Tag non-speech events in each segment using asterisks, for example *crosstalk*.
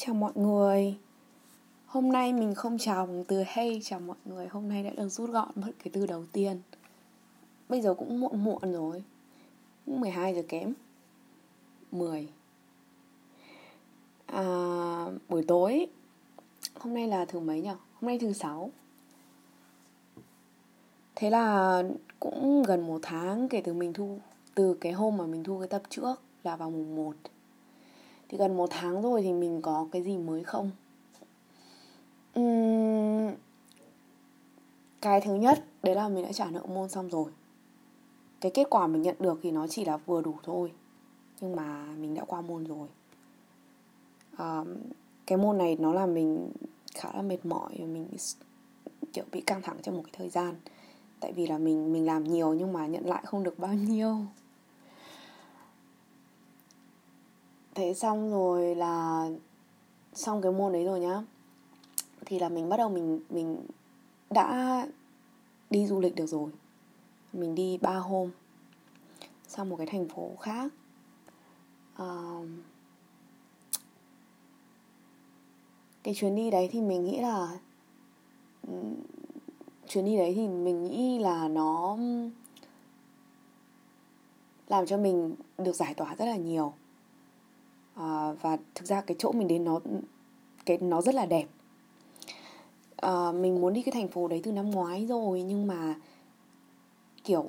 Chào mọi người. Hôm nay mình không chào bằng từ hey chào mọi người. Hôm nay đã được rút gọn mất cái từ đầu tiên. Bây giờ cũng muộn muộn rồi. Cũng 12 giờ kém. 10 à, Buổi tối. Hôm nay là thứ mấy nhỉ? Hôm nay thứ sáu. Thế là cũng gần một tháng kể từ mình thu Từ cái hôm mà mình thu cái tập trước là vào mùng 1 thì gần một tháng rồi thì mình có cái gì mới không? Uhm, cái thứ nhất đấy là mình đã trả nợ môn xong rồi. Cái kết quả mình nhận được thì nó chỉ là vừa đủ thôi nhưng mà mình đã qua môn rồi. À, cái môn này nó làm mình khá là mệt mỏi và mình kiểu bị căng thẳng trong một cái thời gian. Tại vì là mình mình làm nhiều nhưng mà nhận lại không được bao nhiêu. Thế xong rồi là xong cái môn đấy rồi nhá thì là mình bắt đầu mình mình đã đi du lịch được rồi. Mình đi ba hôm sang một cái thành phố khác. Uh, cái chuyến đi đấy thì mình nghĩ là chuyến đi đấy thì mình nghĩ là nó làm cho mình được giải tỏa rất là nhiều à, và thực ra cái chỗ mình đến nó cái nó rất là đẹp. À, mình muốn đi cái thành phố đấy từ năm ngoái rồi nhưng mà kiểu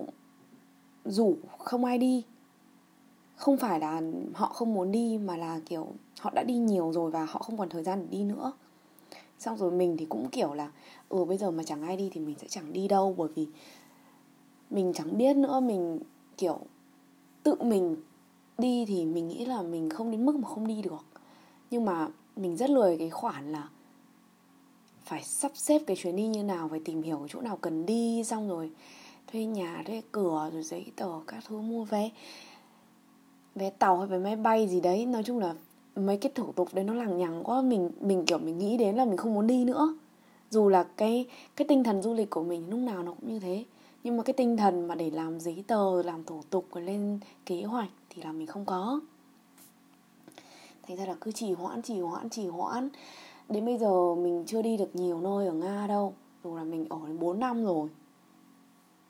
rủ không ai đi không phải là họ không muốn đi mà là kiểu họ đã đi nhiều rồi và họ không còn thời gian để đi nữa. Xong rồi mình thì cũng kiểu là ừ bây giờ mà chẳng ai đi thì mình sẽ chẳng đi đâu bởi vì mình chẳng biết nữa mình kiểu tự mình đi thì mình nghĩ là mình không đến mức mà không đi được. Nhưng mà mình rất lười cái khoản là phải sắp xếp cái chuyến đi như nào, phải tìm hiểu chỗ nào cần đi, xong rồi thuê nhà, thuê cửa, rồi giấy tờ các thứ mua vé vé tàu hay vé máy bay gì đấy. Nói chung là mấy cái thủ tục đấy nó lằng nhằng quá. Mình mình, kiểu, mình nghĩ đến là mình không muốn đi nữa. Dù là cái cái tinh thần du lịch của mình lúc nào nó cũng như thế nhưng mà cái tinh thần mà để làm giấy tờ, làm thủ tục lên kế hoạch thì là mình không có. Thành ra là cứ trì hoãn trì hoãn trì hoãn. Đến bây giờ mình chưa đi được nhiều nơi ở nga đâu. Dù là mình ở đến 4 năm rồi.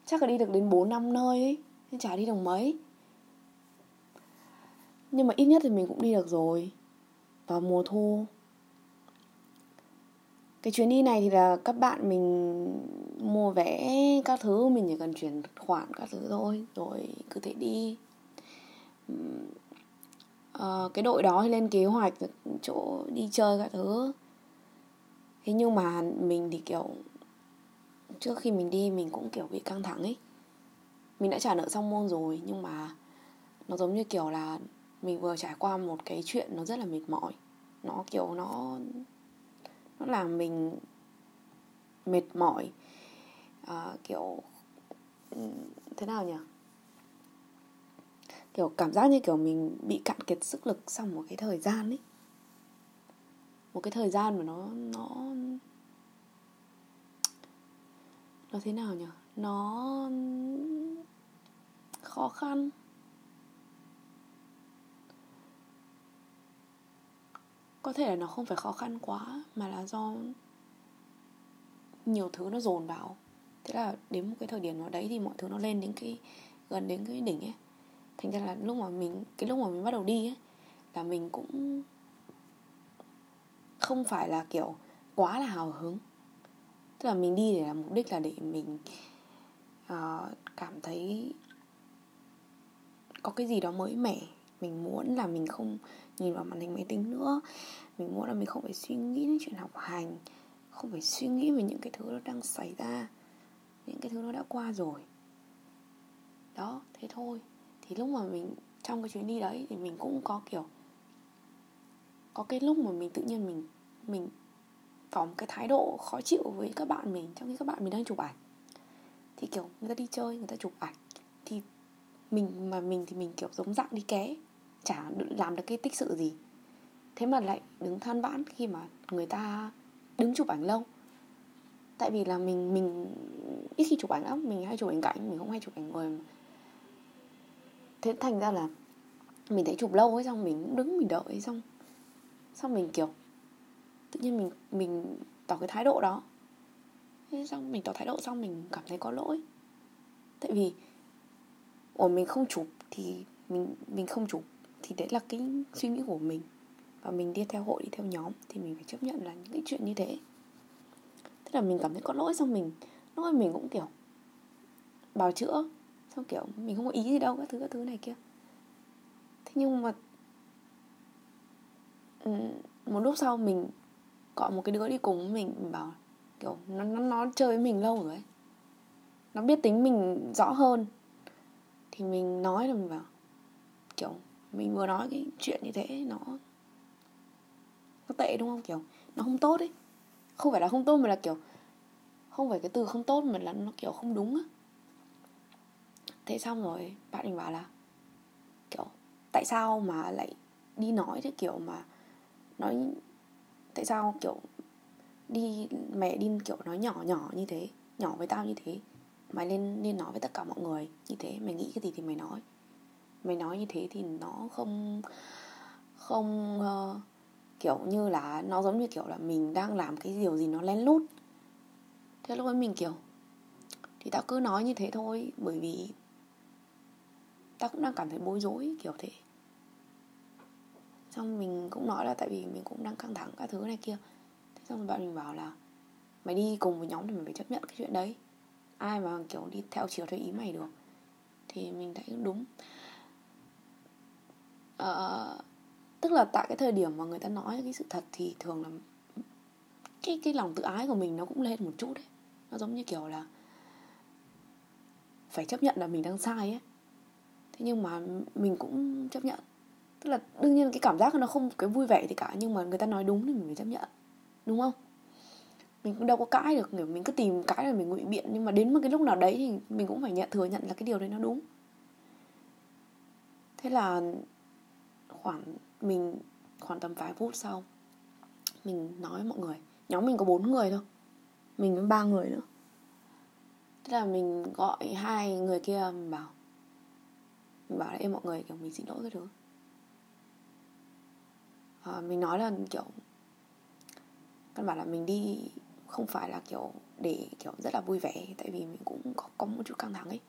Chắc là đi được đến 4 năm nơi ấy nhưng chả đi được mấy. Nhưng mà ít nhất thì mình cũng đi được rồi. Vào mùa thu. Cái chuyến đi này thì là các bạn mình mua vé các thứ mình chỉ cần chuyển khoản các thứ thôi rồi cứ thể đi. À, cái đội đó lên kế hoạch chỗ đi chơi các thứ. Thế nhưng mà mình thì kiểu trước khi mình đi mình cũng kiểu bị căng thẳng ấy. Mình đã trả nợ xong môn rồi nhưng mà nó giống như kiểu là mình vừa trải qua một cái chuyện nó rất là mệt mỏi. Nó kiểu nó nó làm mình mệt mỏi uh, kiểu ừ, thế nào nhỉ? Kiểu cảm giác như kiểu mình bị cạn kiệt sức lực sau một cái thời gian ấy. Một cái thời gian mà nó nó nó thế nào nhỉ? Nó khó khăn. Có thể là nó không phải khó khăn quá mà là do nhiều thứ nó dồn vào thế là đến một cái thời điểm nào đấy thì mọi thứ nó lên đến cái gần đến cái đỉnh ấy. Thành ra là lúc mà mình cái lúc mà mình bắt đầu đi ấy là mình cũng không phải là kiểu quá là hào hứng. Tức là mình đi để là mục đích là để mình uh, cảm thấy có cái gì đó mới mẻ. Mình muốn là mình không nhìn vào màn hình máy tính nữa. Mình muốn là mình không phải suy nghĩ đến chuyện học hành không phải suy nghĩ về những cái thứ nó đang xảy ra những cái thứ nó đã qua rồi. Đó, thế thôi. Thì lúc mà mình, trong cái chuyến đi đấy thì mình cũng có kiểu, có cái lúc mà mình tự nhiên mình mình có một cái thái độ khó chịu với các bạn mình trong khi các bạn mình đang chụp ảnh. Thì kiểu người ta đi chơi, người ta chụp ảnh. Thì mình, mà mình thì mình kiểu giống dạng đi ké, chả làm được cái tích sự gì. Thế mà lại đứng than vãn khi mà người ta đứng chụp ảnh lâu tại vì là mình mình ít khi chụp ảnh lắm, mình hay chụp ảnh cảnh, mình không hay chụp ảnh người mà. thế thành ra là mình thấy chụp lâu ấy, xong mình đứng, mình đợi, xong xong mình kiểu tự nhiên mình mình tỏ cái thái độ đó. Thế xong mình tỏ thái độ xong mình cảm thấy có lỗi. Tại vì, ủa, mình không chụp thì mình mình không chụp thì đấy là cái suy nghĩ của mình. Và mình đi theo hội, đi theo nhóm thì mình phải chấp nhận là những cái chuyện như thế thế là mình cảm thấy có lỗi xong mình lúc ấy mình cũng kiểu bào chữa xong kiểu mình không có ý gì đâu các thứ các thứ này kia. Thế nhưng mà ừ, một lúc sau mình gọi một cái đứa đi cùng mình, mình bảo kiểu nó, nó nó chơi với mình lâu rồi ấy. Nó biết tính mình rõ hơn. Thì mình nói là mình bảo kiểu mình vừa nói cái chuyện như thế nó nó tệ đúng không? Kiểu nó không tốt ấy không phải là không tốt mà là kiểu không phải cái từ không tốt mà là nó kiểu không đúng á. Thế xong rồi bạn mình bảo là kiểu tại sao mà lại đi nói thế kiểu mà nói tại sao kiểu đi mẹ đi kiểu nói nhỏ nhỏ như thế nhỏ với tao như thế mày nên nên nói với tất cả mọi người như thế mày nghĩ cái gì thì mày nói. Mày nói như thế thì nó không không uh, kiểu như là nó giống như kiểu là mình đang làm cái điều gì nó lén lút. Thế lúc ấy mình kiểu thì tao cứ nói như thế thôi bởi vì tao cũng đang cảm thấy bối rối kiểu thế. Xong mình cũng nói là tại vì mình cũng đang căng thẳng các thứ này kia. Thế xong bạn mình bảo là mày đi cùng với nhóm thì mày phải chấp nhận cái chuyện đấy. Ai mà kiểu đi theo chiều theo ý mày được. Thì mình thấy đúng. Uh, tức là tại cái thời điểm mà người ta nói cái sự thật thì thường là cái cái lòng tự ái của mình nó cũng lên một chút đấy. Nó giống như kiểu là phải chấp nhận là mình đang sai ấy. Thế nhưng mà mình cũng chấp nhận. Tức là đương nhiên cái cảm giác nó không cái vui vẻ thì cả, nhưng mà người ta nói đúng thì mình phải chấp nhận, đúng không? Mình cũng đâu có cãi được mình cứ tìm cái là mình ngụy biện, nhưng mà đến một cái lúc nào đấy thì mình cũng phải nhận thừa nhận là cái điều đấy nó đúng. Thế là khoảng mình khoảng tầm vài phút sau mình nói với mọi người. Nhóm mình có bốn người thôi. Mình với ba người nữa. Thế là mình gọi hai người kia mình bảo mình bảo là em mọi người kiểu mình xin lỗi cái thứ. À, mình nói là kiểu căn bản là mình đi không phải là kiểu để kiểu rất là vui vẻ tại vì mình cũng có, có một chút căng thẳng ấy.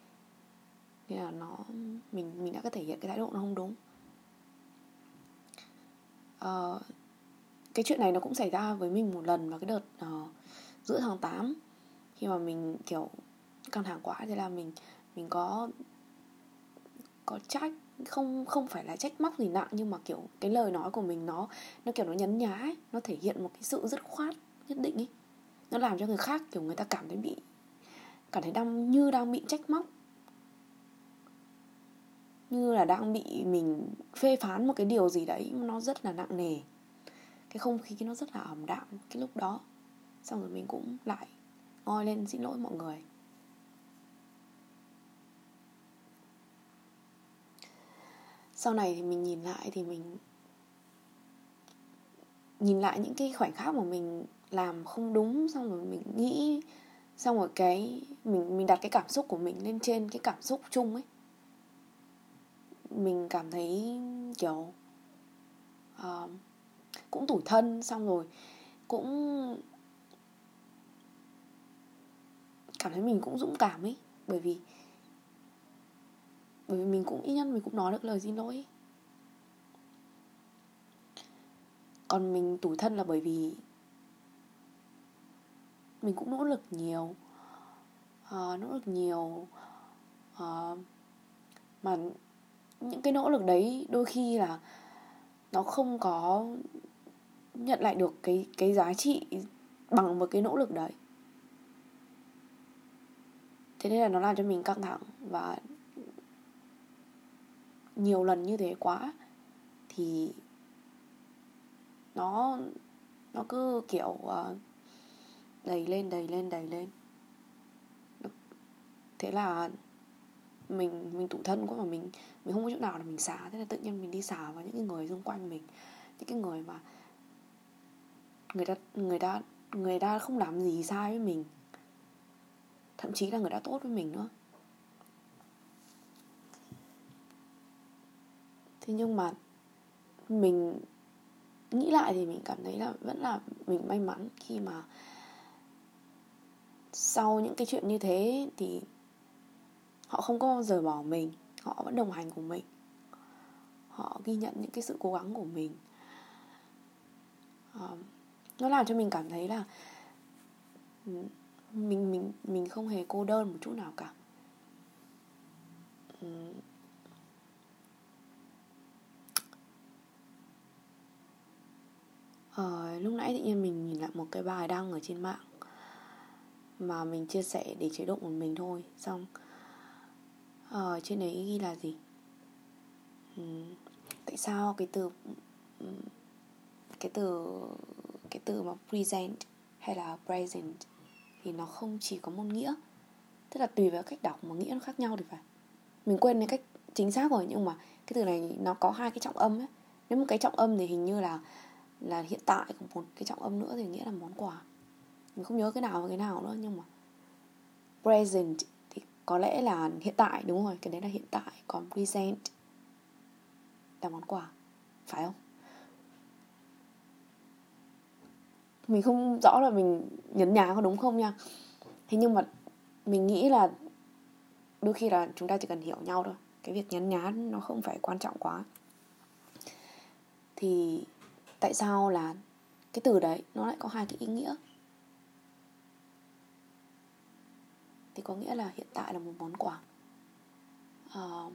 Nên là nó mình mình đã có thể hiện cái thái độ nó không đúng uh, cái chuyện này nó cũng xảy ra với mình một lần vào cái đợt uh, giữa tháng 8 khi mà mình kiểu căng thẳng quá thế là mình mình có có trách không không phải là trách móc gì nặng nhưng mà kiểu cái lời nói của mình nó nó kiểu nó nhấn nhá ấy, nó thể hiện một cái sự dứt khoát nhất định ấy. Nó làm cho người khác kiểu người ta cảm thấy bị cảm thấy đang như đang bị trách móc như là đang bị mình phê phán một cái điều gì đấy nó rất là nặng nề. Cái không khí nó rất là ẩm đạm cái lúc đó. Xong rồi mình cũng lại ngoi lên xin lỗi mọi người. Sau này thì mình nhìn lại thì mình nhìn lại những cái khoảnh khắc mà mình làm không đúng, xong rồi mình nghĩ, xong rồi cái mình mình đặt cái cảm xúc của mình lên trên cái cảm xúc chung ấy mình cảm thấy kiểu uh, cũng tủi thân xong rồi cũng cảm thấy mình cũng dũng cảm ấy. Bởi vì bởi vì mình cũng ít nhất mình cũng nói được lời xin lỗi còn mình tủi thân là bởi vì mình cũng nỗ lực nhiều uh, nỗ lực nhiều uh, mà những cái nỗ lực đấy đôi khi là nó không có nhận lại được cái cái giá trị bằng một cái nỗ lực đấy. Thế nên là nó làm cho mình căng thẳng và nhiều lần như thế quá thì nó nó cứ kiểu ờ, đầy lên đầy lên đầy lên. Thế là mình mình tủ thân quá mà mình mình không có chỗ nào để mình xả, thế là tự nhiên mình đi xả vào những cái người xung quanh mình. Những cái người mà người ta người ta người ta không làm gì sai với mình. Thậm chí là người ta tốt với mình nữa. Thế nhưng mà mình nghĩ lại thì mình cảm thấy là vẫn là mình may mắn khi mà sau những cái chuyện như thế thì họ không có rời bỏ mình họ vẫn đồng hành cùng mình. Họ ghi nhận những cái sự cố gắng của mình. Ờ, nó làm cho mình cảm thấy là mình mình mình không hề cô đơn một chút nào cả. Ừ. Ờ, lúc nãy tự nhiên mình nhìn lại một cái bài đăng ở trên mạng mà mình chia sẻ để chế độ một mình thôi xong ờ, trên đấy ghi là gì? Ừ. tại sao cái từ ừ, cái từ cái từ mà present hay là present thì nó không chỉ có một nghĩa? Tức là tùy vào cách đọc mà nghĩa nó khác nhau thì phải. Mình quên cái cách chính xác rồi nhưng mà cái từ này nó có hai cái trọng âm ấy. Nếu một cái trọng âm thì hình như là là hiện tại còn một cái trọng âm nữa thì nghĩa là món quà. Mình không nhớ cái nào và cái nào nữa nhưng mà present có lẽ là hiện tại, đúng rồi, cái đấy là hiện tại. Còn present là món quà, phải không? Mình không rõ là mình nhấn nhá có đúng không nha. Thế nhưng mà mình nghĩ là đôi khi là chúng ta chỉ cần hiểu nhau thôi. Cái việc nhấn nhá nó không phải quan trọng quá. Thì tại sao là cái từ đấy nó lại có hai cái ý nghĩa? Thì có nghĩa là hiện tại là một món quà. Uh,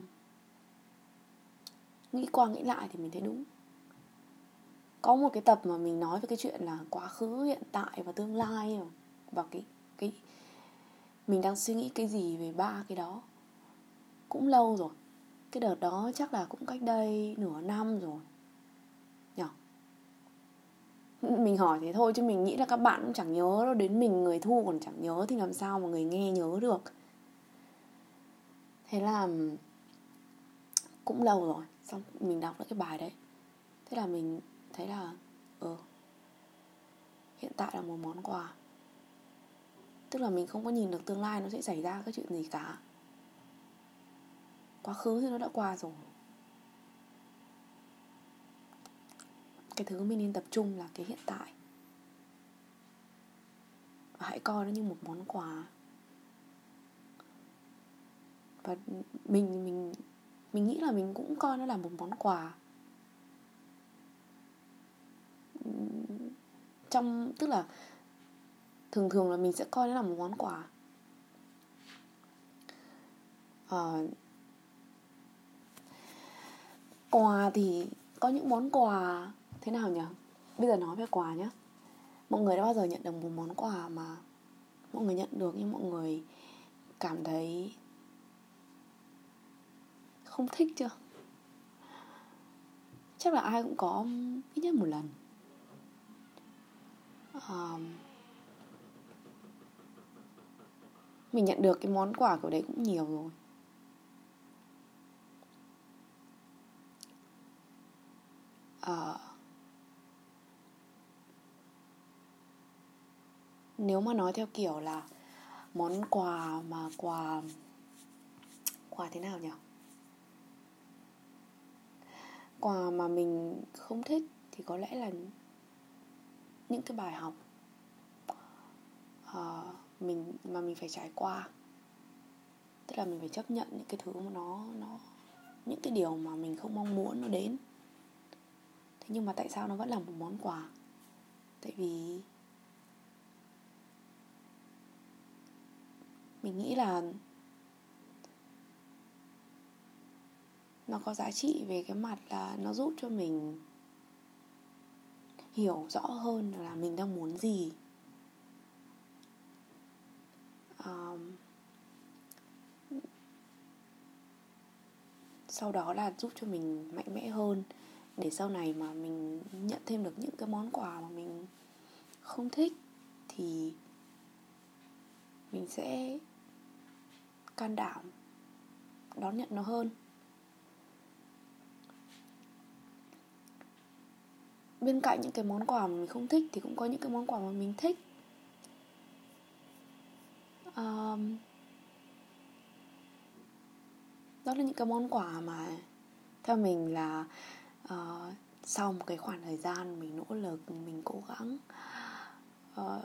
nghĩ qua nghĩ lại thì mình thấy đúng. Có một cái tập mà mình nói về cái chuyện là quá khứ hiện tại và tương lai và cái cái mình đang suy nghĩ cái gì về ba cái đó. Cũng lâu rồi. Cái đợt đó chắc là cũng cách đây nửa năm rồi mình hỏi thế thôi chứ mình nghĩ là các bạn cũng chẳng nhớ đâu. Đến mình người thu còn chẳng nhớ thì làm sao mà người nghe nhớ được. Thế là cũng lâu rồi. Xong mình đọc được cái bài đấy. Thế là mình thấy là ừ hiện tại là một món quà. Tức là mình không có nhìn được tương lai nó sẽ xảy ra cái chuyện gì cả. Quá khứ thì nó đã qua rồi. Cái thứ mình nên tập trung là cái hiện tại. Và hãy coi nó như một món quà. Và mình mình mình nghĩ là mình cũng coi nó là một món quà. Trong tức là thường thường là mình sẽ coi nó là một món quà. À, quà thì có những món quà thế nào nhỉ? Bây giờ nói về quà nhé mọi người đã bao giờ nhận được một món quà mà mọi người nhận được nhưng mọi người cảm thấy không thích chưa? Chắc là ai cũng có ít nhất một lần. À, mình nhận được cái món quà của đấy cũng nhiều rồi. À, nếu mà nói theo kiểu là món quà mà quà quà thế nào nhỉ? Quà mà mình không thích thì có lẽ là những cái bài học uh, mình mà mình phải trải qua. Tức là mình phải chấp nhận những cái thứ mà nó nó những cái điều mà mình không mong muốn nó đến. Thế nhưng mà tại sao nó vẫn là một món quà? Tại vì mình nghĩ là nó có giá trị về cái mặt là nó giúp cho mình hiểu rõ hơn là mình đang muốn gì. Um, sau đó là giúp cho mình mạnh mẽ hơn để sau này mà mình nhận thêm được những cái món quà mà mình không thích thì mình sẽ can đảm đón nhận nó hơn. Bên cạnh những cái món quà mà mình không thích thì cũng có những cái món quà mà mình thích. Um, đó là những cái món quà mà theo mình là uh, sau một cái khoảng thời gian mình nỗ lực mình cố gắng uh,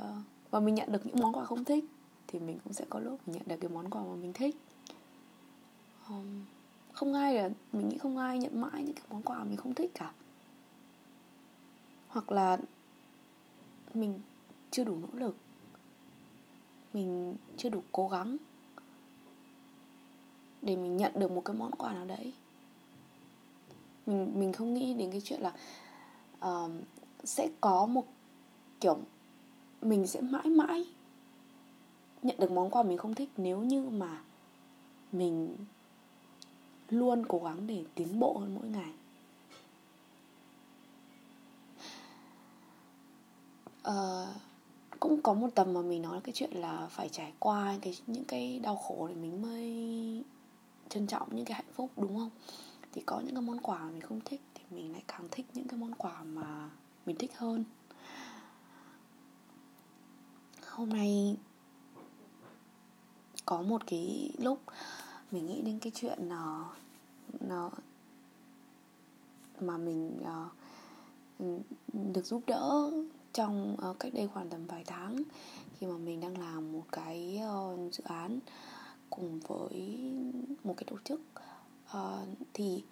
và mình nhận được những món quà không thích thì mình cũng sẽ có lúc mình nhận được cái món quà mà mình thích. Um, không ai là mình nghĩ không ai nhận mãi những cái món quà mình không thích cả. Hoặc là mình chưa đủ nỗ lực. Mình chưa đủ cố gắng để mình nhận được một cái món quà nào đấy. Mình mình không nghĩ đến cái chuyện là uh, sẽ có một kiểu mình sẽ mãi mãi nhận được món quà mình không thích nếu như mà mình luôn cố gắng để tiến bộ hơn mỗi ngày. À, cũng có một tầm mà mình nói cái chuyện là phải trải qua cái những cái đau khổ để mình mới trân trọng những cái hạnh phúc đúng không? Thì có những cái món quà mình không thích thì mình lại càng thích những cái món quà mà mình thích hơn. Hôm nay có một cái lúc mình nghĩ đến cái chuyện nó nó mà mình uh, được giúp đỡ trong uh, cách đây khoảng tầm vài tháng khi mà mình đang làm một cái uh, dự án cùng với một cái tổ chức uh, thì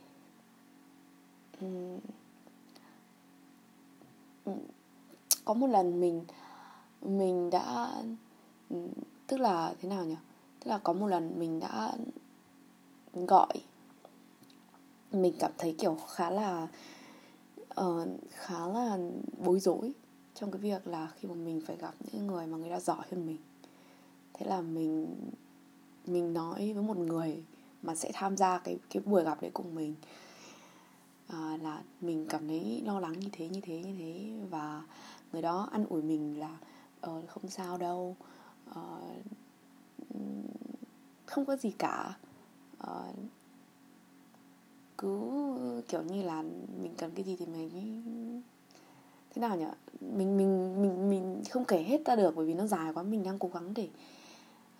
um, có một lần mình mình đã tức là thế nào nhỉ? Tức là có một lần mình đã gọi mình cảm thấy kiểu khá là uh, khá là bối rối trong cái việc là khi mà mình phải gặp những người mà người ta giỏi hơn mình. Thế là mình mình nói với một người mà sẽ tham gia cái cái buổi gặp đấy cùng mình à, là mình cảm thấy lo lắng như thế như thế như thế. Và người đó ăn ủi mình là ờ, không sao đâu ờ, không có gì cả. Uh, cứ kiểu như là mình cần cái gì thì mình thế nào nhỉ? Mình mình mình mình không kể hết ra được bởi vì nó dài quá mình đang cố gắng để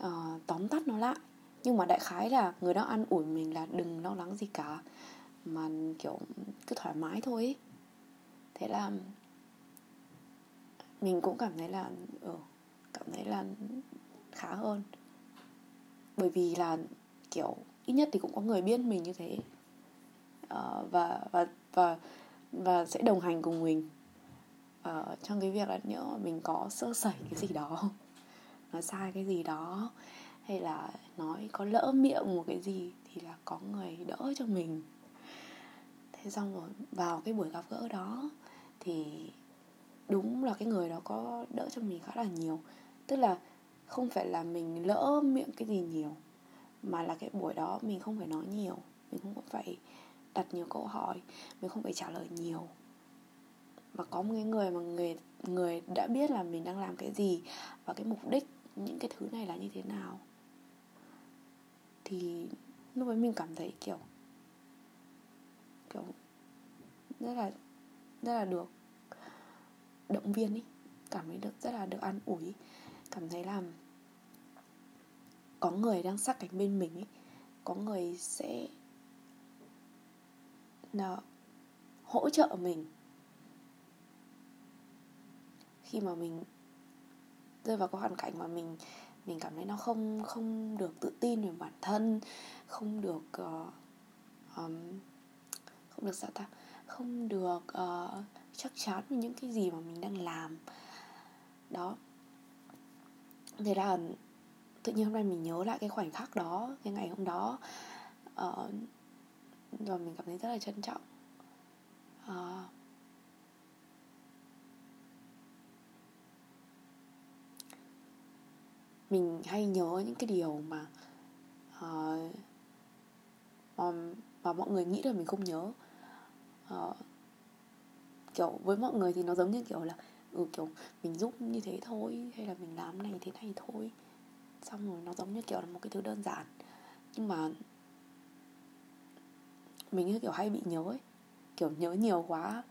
uh, tóm tắt nó lại. Nhưng mà đại khái là người đó ăn ủi mình là đừng lo lắng gì cả mà kiểu cứ thoải mái thôi ấy. thế là mình cũng cảm thấy là ừ, cảm thấy là khá hơn bởi vì là kiểu ít nhất thì cũng có người biết mình như thế. Uh, và và và và sẽ đồng hành cùng mình. Uh, trong cái việc là nhỡ mình có sơ sẩy cái gì đó *laughs* nói sai cái gì đó hay là nói có lỡ miệng một cái gì thì là có người đỡ cho mình. Thế xong rồi vào cái buổi gặp gỡ đó thì đúng là cái người đó có đỡ cho mình khá là nhiều. Tức là không phải là mình lỡ miệng cái gì nhiều, mà là cái buổi đó mình không phải nói nhiều, mình không phải đặt nhiều câu hỏi, mình không phải trả lời nhiều. Mà có một cái người mà người người đã biết là mình đang làm cái gì và cái mục đích, những cái thứ này là như thế nào, thì lúc ấy mình cảm thấy kiểu kiểu rất là rất là được động viên ý, cảm thấy được, rất là được an ủi, cảm thấy là có người đang sát cánh bên mình ấy có người sẽ là hỗ trợ mình. Khi mà mình rơi vào cái hoàn cảnh mà mình mình cảm thấy nó không không được tự tin về bản thân không được uh, um, không được sao ta không được uh, chắc chắn về những cái gì mà mình đang làm. Đó. Thế là tự nhiên hôm nay mình nhớ lại cái khoảnh khắc đó cái ngày hôm đó. Ờ, uh, rồi mình cảm thấy rất là trân trọng. Uh, mình hay nhớ những cái điều mà uh, mà, mà mọi người nghĩ là mình không nhớ. Uh, kiểu với mọi người thì nó giống như kiểu là ừ kiểu mình giúp như thế thôi hay là mình làm này thế này thôi xong rồi nó giống như kiểu là một cái thứ đơn giản. Nhưng mà mình như kiểu hay bị nhớ ấy. Kiểu nhớ nhiều quá.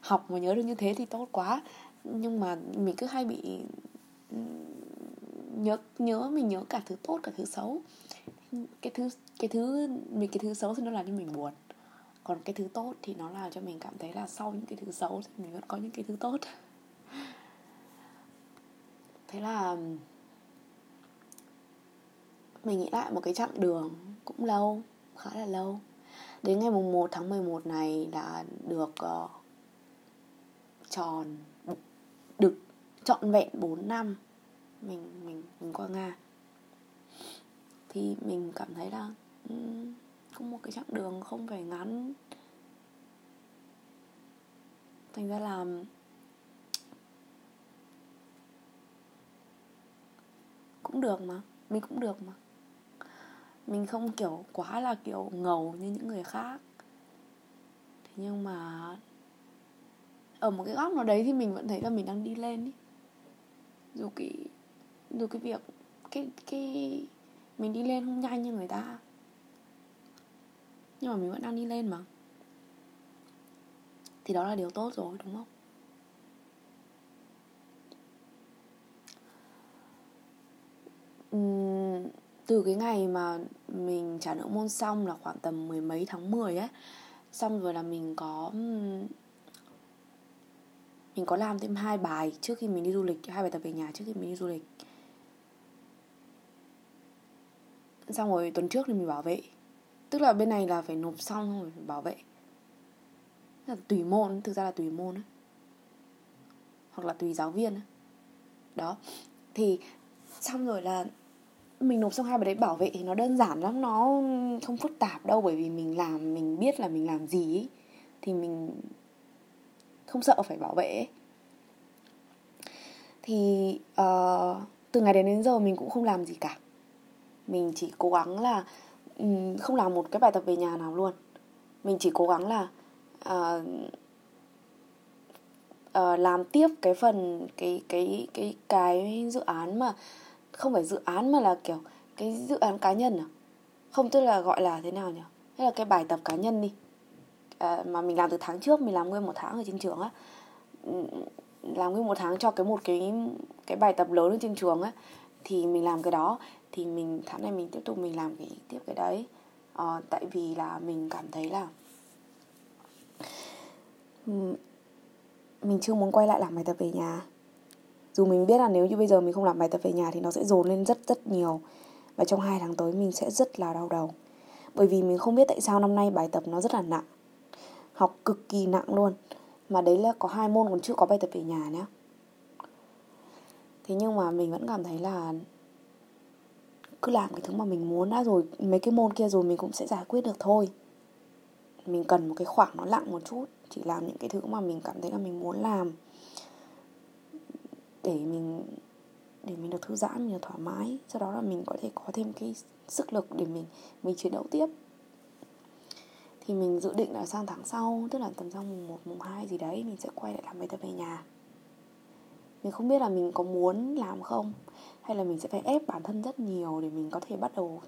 Học mà nhớ được như thế thì tốt quá. Nhưng mà mình cứ hay bị nhớ nhớ, mình nhớ cả thứ tốt, cả thứ xấu. Cái thứ cái thứ, mình, cái thứ xấu thì nó làm cho mình buồn. Còn cái thứ tốt thì nó làm cho mình cảm thấy là sau những cái thứ xấu thì mình vẫn có những cái thứ tốt. Thế là mình nghĩ lại một cái chặng đường cũng lâu khá là lâu. Đến ngày mùng 1 tháng 11 này là được uh, tròn được trọn vẹn 4 năm mình mình mình qua Nga. Thì mình cảm thấy là ừ, um, cũng một cái chặng đường không phải ngắn. Thành ra là cũng được mà mình cũng được mà mình không kiểu quá là kiểu ngầu như những người khác. Thế nhưng mà ở một cái góc nào đấy thì mình vẫn thấy là mình đang đi lên ý. dù cái dù cái việc cái cái mình đi lên không nhanh như người ta. Nhưng mà mình vẫn đang đi lên mà. Thì đó là điều tốt rồi đúng không? Uhm, từ cái ngày mà mình trả nợ môn xong là khoảng tầm mười mấy tháng 10 ấy xong rồi là mình có mình có làm thêm hai bài trước khi mình đi du lịch, hai bài tập về nhà trước khi mình đi du lịch xong rồi tuần trước thì mình bảo vệ tức là bên này là phải nộp xong rồi phải bảo vệ là tùy môn, thực ra là tùy môn ấy. hoặc là tùy giáo viên ấy. đó thì xong rồi là mình nộp xong hai bài đấy bảo vệ thì nó đơn giản lắm nó không phức tạp đâu bởi vì mình làm mình biết là mình làm gì ấy. thì mình không sợ phải bảo vệ ấy. thì uh, từ ngày đến đến giờ mình cũng không làm gì cả mình chỉ cố gắng là um, không làm một cái bài tập về nhà nào luôn mình chỉ cố gắng là uh, uh, làm tiếp cái phần cái cái cái cái dự án mà không phải dự án mà là kiểu cái dự án cá nhân à? Không tức là gọi là thế nào nhỉ? Hay là cái bài tập cá nhân đi. À, mà mình làm từ tháng trước mình làm nguyên một tháng ở trên trường á. Làm nguyên một tháng cho cái một cái cái bài tập lớn ở trên trường á thì mình làm cái đó. Thì mình tháng này mình tiếp tục mình làm cái tiếp cái đấy. À, tại vì là mình cảm thấy là mình chưa muốn quay lại làm bài tập về nhà dù mình biết là nếu như bây giờ mình không làm bài tập về nhà thì nó sẽ dồn lên rất rất nhiều. Và trong hai tháng tới mình sẽ rất là đau đầu. Bởi vì mình không biết tại sao năm nay bài tập nó rất là nặng. Học cực kỳ nặng luôn. Mà đấy là có hai môn còn chưa có bài tập về nhà nhá. Thế nhưng mà mình vẫn cảm thấy là cứ làm cái thứ mà mình muốn đã rồi mấy cái môn kia rồi mình cũng sẽ giải quyết được thôi. Mình cần một cái khoảng nó lặng một chút, chỉ làm những cái thứ mà mình cảm thấy là mình muốn làm để mình để mình được thư giãn mình được thoải mái. Sau đó là mình có thể có thêm cái sức lực để mình mình chiến đấu tiếp. Thì mình dự định là sang tháng sau tức là tầm sang mùng 1, mùng 2 gì đấy mình sẽ quay lại làm bài tập về nhà. Mình không biết là mình có muốn làm không hay là mình sẽ phải ép bản thân rất nhiều để mình có thể bắt đầu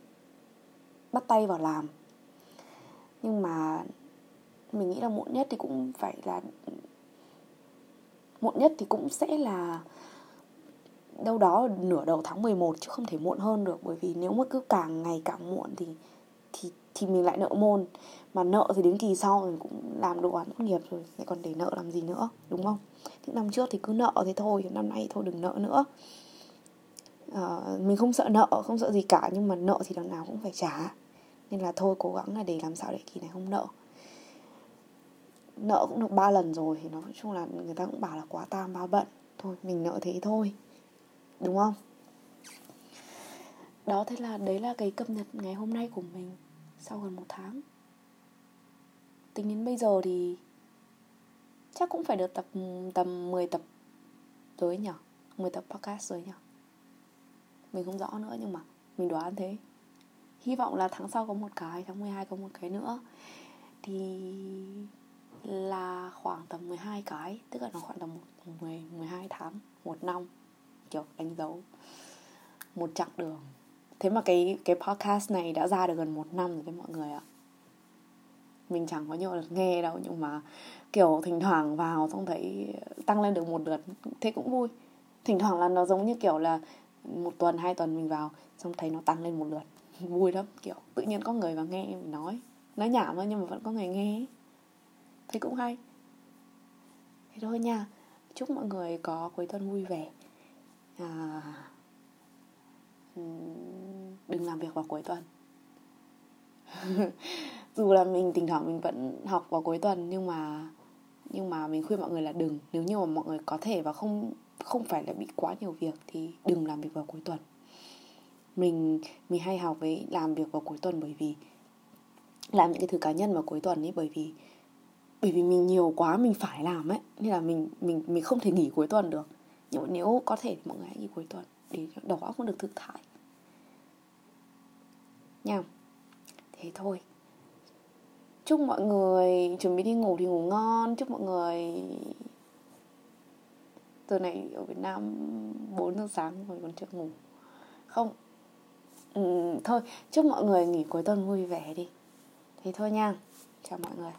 bắt tay vào làm. Nhưng mà mình nghĩ là muộn nhất thì cũng phải là muộn nhất thì cũng sẽ là đâu đó nửa đầu tháng 11 chứ không thể muộn hơn được. Bởi vì nếu mà cứ càng ngày càng muộn thì thì thì mình lại nợ môn. Mà nợ thì đến kỳ sau mình cũng làm đồ án tốt nghiệp rồi lại còn để nợ làm gì nữa đúng không? Những năm trước thì cứ nợ thế thôi năm nay thôi đừng nợ nữa. À, mình không sợ nợ không sợ gì cả nhưng mà nợ thì đằng nào cũng phải trả. Nên là thôi cố gắng là để làm sao để kỳ này không nợ. Nợ cũng được ba lần rồi thì nói chung là người ta cũng bảo là quá tam ba bận. Thôi mình nợ thế thôi đúng không? Đó thế là đấy là cái cập nhật ngày hôm nay của mình sau gần một tháng. Tính đến bây giờ thì chắc cũng phải được tập tầm 10 tập rồi nhỉ 10 tập podcast rồi nhỉ mình không rõ nữa nhưng mà mình đoán thế. Hy vọng là tháng sau có một cái tháng 12 có một cái nữa. Thì là khoảng tầm 12 cái tức là nó khoảng tầm 10, 12 tháng một năm kiểu đánh dấu một chặng đường. Thế mà cái cái podcast này đã ra được gần một năm rồi đấy mọi người ạ. Mình chẳng có nhiều lượt nghe đâu, nhưng mà kiểu thỉnh thoảng vào xong thấy tăng lên được một lượt, thế cũng vui. Thỉnh thoảng là nó giống như kiểu là một tuần, hai tuần mình vào, xong thấy nó tăng lên một lượt. *laughs* Vui lắm, kiểu tự nhiên có người vào nghe mình nói. Nói nhảm thôi nhưng mà vẫn có người nghe. Thấy cũng hay. Thế thôi nha. Chúc mọi người có cuối tuần vui vẻ à, đừng làm việc vào cuối tuần. *laughs* Dù là mình thỉnh thoảng mình vẫn học vào cuối tuần nhưng mà nhưng mà mình khuyên mọi người là đừng. Nếu như mà mọi người có thể và không không phải là bị quá nhiều việc thì đừng làm việc vào cuối tuần. Mình mình hay học với làm việc vào cuối tuần bởi vì làm những cái thứ cá nhân vào cuối tuần ấy bởi vì bởi vì mình nhiều quá mình phải làm ấy nên là mình mình mình không thể nghỉ cuối tuần được nhưng mà nếu có thể thì mọi người hãy nghỉ cuối tuần để đầu óc cũng được thực thải nha. Thế thôi. Chúc mọi người chuẩn bị đi ngủ thì ngủ ngon. Chúc mọi người giờ này ở Việt Nam 4 giờ sáng rồi còn chưa ngủ. Không. Ừ, thôi. Chúc mọi người nghỉ cuối tuần vui vẻ đi. Thế thôi nha. Chào mọi người.